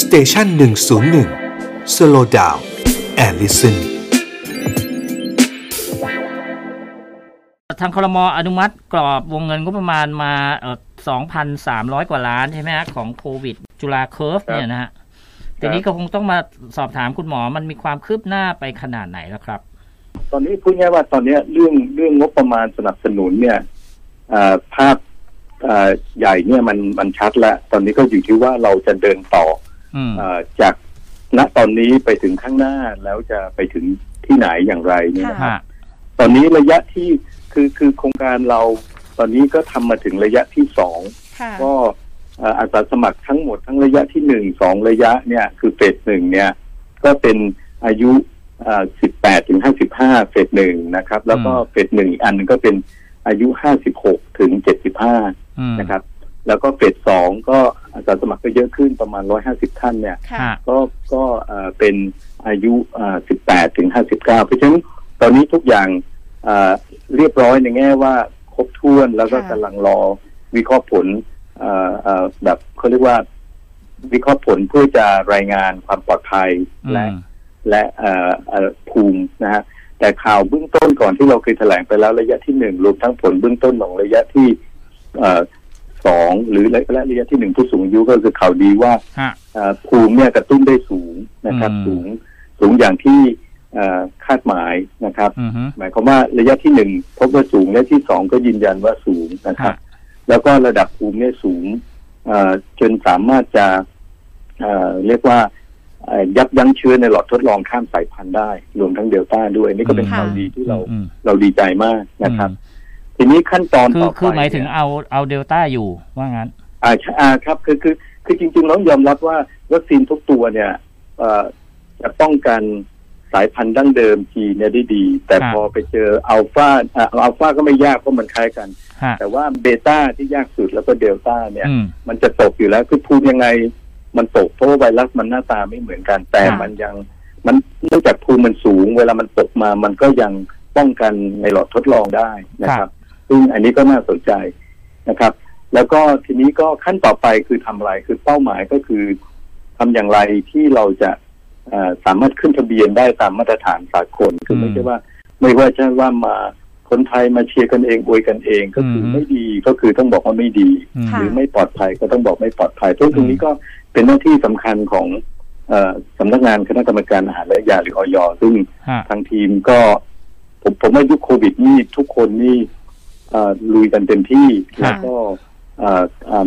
station หนึ่งศูนย์หนึ่ง slow down and listen ทางครมอนุมัติกรอบวงเงินงบประมาณมาเอ่อ2,300 กว่าล้านใช่ไหมฮะของโควิด ChulaCov เนี่ยนะฮะทีนี้ก็คงต้องมาสอบถามคุณหมอมันมีความคืบหน้าไปขนาดไหนแล้วครับ ตอนนี้พูดง่ายๆว่าตอนนี้เรื่องเรื่องงบประมาณสนับสนุนเนี่ยเอ่อภาพเอ่อใหญ่เนี่ยมันมันชัดแล้ว ตอนนี้ก็อยู่ที่ว่าเราจะเดินต่ออืมเอ่อ จากณตอนนี้ไปถึงข้างหน้าแล้วจะไปถึงที่ไหนอย่างไรเนี่ยนะครับฮะตอนนี้ระยะที่คือคือโครงการเราตอนนี้ก็ทำมาถึงระยะที่สองค่ะก็เอ่ออาสาสมัครทั้งหมดทั้งระยะที่หนึ่งสองระยะเนี่ย คือเฟสหนึ่งเนี่ย ก็เป็นอายุสิบแปดถึงห้าสิบห้าเฟสหนึ่งนะครับ แล้วก็เฟสหนึ่งอีกอันหนึงก็เป็นอายุห้าสิบหกถึงเจ็ดสิบห้าอืมนะครับ แล้วก็เฟสสองก็อาสาสมัครก็เยอะขึ้นประมาณร้อยห้าสิบท่านเนี่ยค่ะฮะก็ก็เอ่อเป็นอายุสิบแปดถึงห้าสิบเก้าเพราะฉะนั้นตอนนี้ทุกอย่างเอ่อเรียบร้อยในแง่ว่าครบถ้วนแล้วก็ค่ะกำลังรอวิเคราะห์ผลเอ่อเอ่อแบบเขาเรียกว่าวิเคราะห์ผลเพื่อจะรายงานความปลอดภัยและอืมและเอ่อเอ่อภูมินะฮะแต่ข่าวเบื้องต้นก่อนที่เราเคยแถลงไปแล้วระยะที่หนึ่งรวมทั้งผลเบื้องต้นของระยะที่เอ่อ สองหรือและและระยะที่หนึ่งผู้สูงอายุก็คือข่าวดีว่าฮะเอ่อภูมิเนี่ยกระตุ้นได้สูงนะครับอืมสูงสูงอย่างที่เอ่อคาดหมายนะครับอืมฮึหมายความว่าระยะที่หนึ่งพบว่าสูงและที่สองก็ยืนยันว่าสูงนะครับฮะแล้วก็ระดับภูมิเนี่ยสูงเอ่อจนสามารถจะเอ่อเรียกว่าเอ่อยับยั้งเชื้อในหลอดทดลองข้ามสายพันธุ์ได้ รวมทั้งเดลต้าด้วย นี่ก็เป็นค่ะข่าวดีที่เราอืมเราดีใจมากนะครับอืม ทีนี้ขั้นตอนคือต่อไปคือหมายถึงเนี่ยเอาเอาเดลต้าอยู่ว่างั้น อ่าใช่อ่าครับคือคือคือจริงๆต้องยอมรับว่าวัคซีนทุกตัวเนี่ยเอ่อจะป้องกันสายพันธุ์ดั้งเดิมจีนเนี่ยได้ดี แต่ครับพอไปเจออัลฟาอ่าอัลฟาก็ไม่ยากเพราะมันคล้ายกันฮะแต่ว่าเบต้าที่ยากสุดแล้วก็เดลต้าเนี่ยอืมมันจะตกอยู่แล้วคือภูมิยังไงมันตกเพราะว่าไวรัสมันหน้าตาไม่เหมือนกัน แต่ค่ะมันยังมันเนื่องจากภูมิมันสูง เวลามันตกมา มันก็ยังป้องกันในหลอดทดลองได้นะครับ ซึ่งอันนี้ก็น่าสนใจนะครับ แล้วก็ทีนี้ก็ขั้นต่อไปคือทำอะไรคือเป้าหมายก็คือทำอย่างไรที่เราจะเอ่อสามารถขึ้นทะเบียนได้ตามมาตรฐานสากลคือไม่ใช่ว่า ไม่ว่าจะว่ามาคนไทยมาเชียร์กันเองอวยกันเองก็คือไม่ดีก็คือต้องบอกว่าไม่ดีอืมค่ะหรือไม่ปลอดภัยก็ต้องบอกไม่ปลอดภัยเพราะตรงนี้ก็เป็นหน้าที่สำคัญของเออสำนักงานคณะกรรมการอาหารและยาหรือออยซึ่งฮะทางทีมก็ ผมผมว่ายุคโควิดนี่ทุกคนนี่เอ่อ ลุยกันเต็มที่ค่ะแล้วก็เอ่อเอ่อ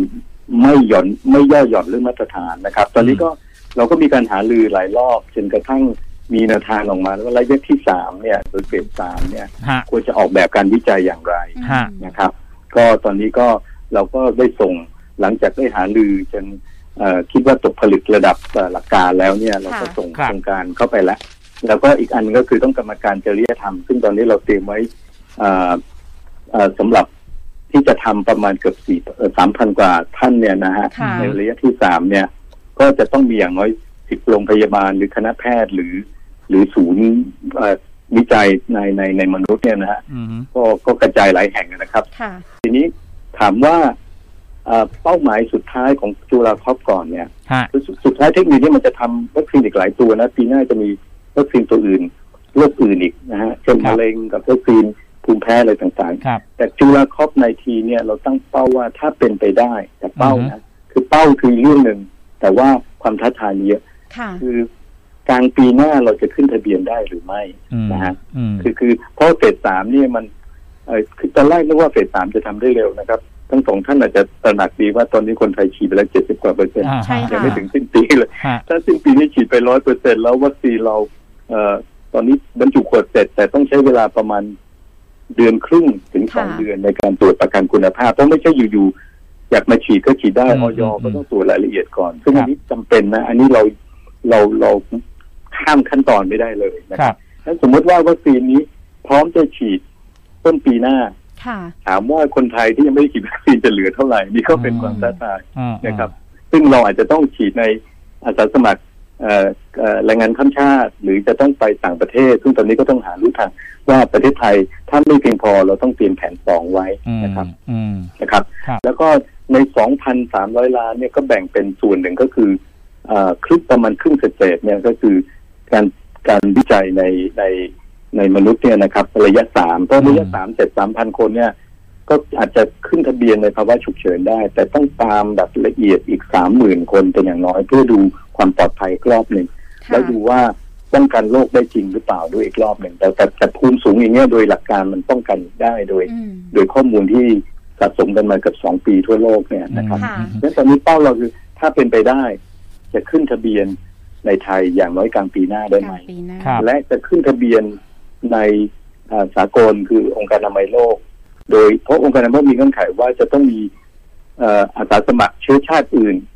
ไม่หย่อนไม่ย่อหย่อนเรื่องมาตรฐานนะครับ ตอนนี้ก็เราก็มีการหาลือหลายรอบจนกระทั่งมีแนวทางออกมาว่าระยะที่สามเนี่ยหรือเฟสสามเนี่ยฮะควรจะออกแบบการวิจัยอย่างไรฮะนะครับ ก็ตอนนี้ก็เราก็ได้ส่งหลังจากได้หาลือจนเอ่อคิดว่าตกผลึกระดับเอ่อหลักการแล้วเนี่ย เราก็ค่ะส่งครับโครงการเข้าไปแล้ว แล้วก็อีกอันก็คือต้องกรรมการจริยธรรม ซึ่งตอนนี้เราเตรียมไว้เอ่อเอ่อ สำหรับที่จะทำประมาณเกือบสี่สามพันกว่าท่านเนี่ยนะฮะค่ะในระยะที่สามเนี่ย ก็จะต้องมีอย่างน้อยสิบโรงพยาบาลหรือคณะแพทย์หรือ หรือศูนย์เอ่อวิจัยในในในมนุษย์เนี่ยนะฮะอืมฮึก็ก็กระจายหลายแห่งนะครับค่ะทีนี้ถามว่าเอ่อเป้าหมายสุดท้ายของจุฬาครอบก่อนเนี่ยฮะคือสุดสุดท้ายเทคโนโลยีมันจะทำวัคซีนอีกหลายตัวนะปีหน้าจะมีวัคซีนตัวอื่นโรคอื่นอีกนะฮะเช่นครับมะเร็งกับวัคซีน ภูมิแพ้อะไรต่างครับๆแต่จุฬาครอบในทีเนี่ยเราตั้งเป้าว่าถ้าเป็นไปได้แต่เป้าอือฮึนะคือเป้าคือเรื่องหนึ่งแต่ว่าความท้าทายเยอะค่ะคือกลางปีหน้าเราจะขึ้นทะเบียนได้หรือไม่อืมนะฮะอืมคือคือเพราะเฟสสามเนี่ยมันเออคือตอนแรกนึกว่าเฟสสามจะทำได้เร็วนะครับ ทั้งสองท่านอาจจะตระหนักดีว่าตอนนี้คนไทยฉีดไปแล้วเจ็ดสิบกว่าเปอร์เซ็นต์อ่าใช่ยังค่ะไม่ถึงสิ้นปีเลยฮะถ้าสิ้นปีนี้ฉีดไปร้อยเปอร์เซ็นแล้ววัคซีนเรา เอ่อตอนนี้บรรจุขวดเสร็จ แต่ต้องใช้เวลาประมาณ เดือนครึ่งถึงสองค่ะ เดือนในการตรวจประกันคุณภาพ เพราะไม่ใช่อยู่ๆอยากมาฉีดก็ฉีดได้อืมออยอืมก็ต้องตรวจรายละเอียดก่อน ซึ่งครับอันนี้จำเป็นนะ อันนี้เราเราเราข้ามขั้นตอนไม่ได้เลยนะคครัรับบถ้าสมมติว่าวัคซีนนี้พร้อมจะฉีดต้นปีหน้า ค่ะ ถามว่าคนไทยที่ยังไม่ได้ฉีดวัคซีนจะเหลือเท่าไหร่นี่ก็เป็นความท้าทายอ่านะครับ ซึ่งเราอาจจะต้องฉีดในอาสาสมัครเอ่อเอ่อ แรงงานข้ามชาติ หรือจะต้องไปต่างประเทศ ซึ่งตอนนี้ก็ต้องหารู้ทางว่าประเทศไทยถ้าไม่เพียงพอเราต้องเตรียมแผนสองไว้อืมนะครับอืมนะครับครับ แล้วก็ใน 2,300 ล้านเนี่ยก็แบ่งเป็นส่วนหนึ่งก็คือเออ่าครึ่งประมาณครึ่งเศษๆเนี่ยก็คือการการวิจัยในในในมนุษย์เนี่ยนะครับ ระยะสามเพราะระยะสามเสร็จสามพันคนเนี่ย ก็อาจจะขึ้นทะเบียนในภาวะฉุกเฉินได้ แต่ต้องตามแบบละเอียดอีกสามหมื่นคนเป็นอย่างน้อยเพื่อดูความปลอดภัยอีกรอบหนึ่งค่ะแล้วดูว่าป้องกันโรคได้จริงหรือเปล่าด้วยอีกรอบหนึ่งแต่แต่แต่ภูมิสูงอย่างเงี้ยโดยหลักการมันป้องกันได้โดยอืมโดยข้อมูลที่สะสมกันมาเกับสองปีทั่วโลกเนี่ยนะครับค่ะดังนั้นตอนนี้เป้าเราคือถ้าเป็นไปได้ จะขึ้นทะเบียนในไทยอย่างน้อยกลางปีหน้าได้กไหมลางปีหน้าครับและจะขึ้นทะเบียนในอ่าสากลคือองค์การอนามัยโลก โดยเพราะองค์การอนามัยโลกมีเงื่อนไขว่าจะต้องมีเอ่ออาสาสมัครเชื้อชาติอื่นอืม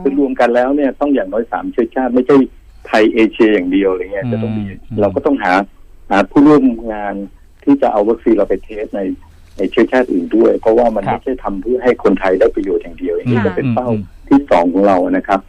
คือรวมกันแล้วเนี่ยต้องอย่างน้อยสามเชื้อชาติไม่ใช่ไทยเอเชียอย่างเดียวอะไรเงี้ยอืมจะต้องมีอืมเราก็ต้องหาหาผู้ร่วมงานที่จะเอาวัคซีนเราไปเทสในในเชื้อชาติอื่นด้วย เพราะว่ามันไม่ใช่ทำเพื่อให้คนไทยได้ประโยชน์อย่างเดียวอย่างนี้ค่ะจะเป็นเป้าอืมที่สองของเรานะครับ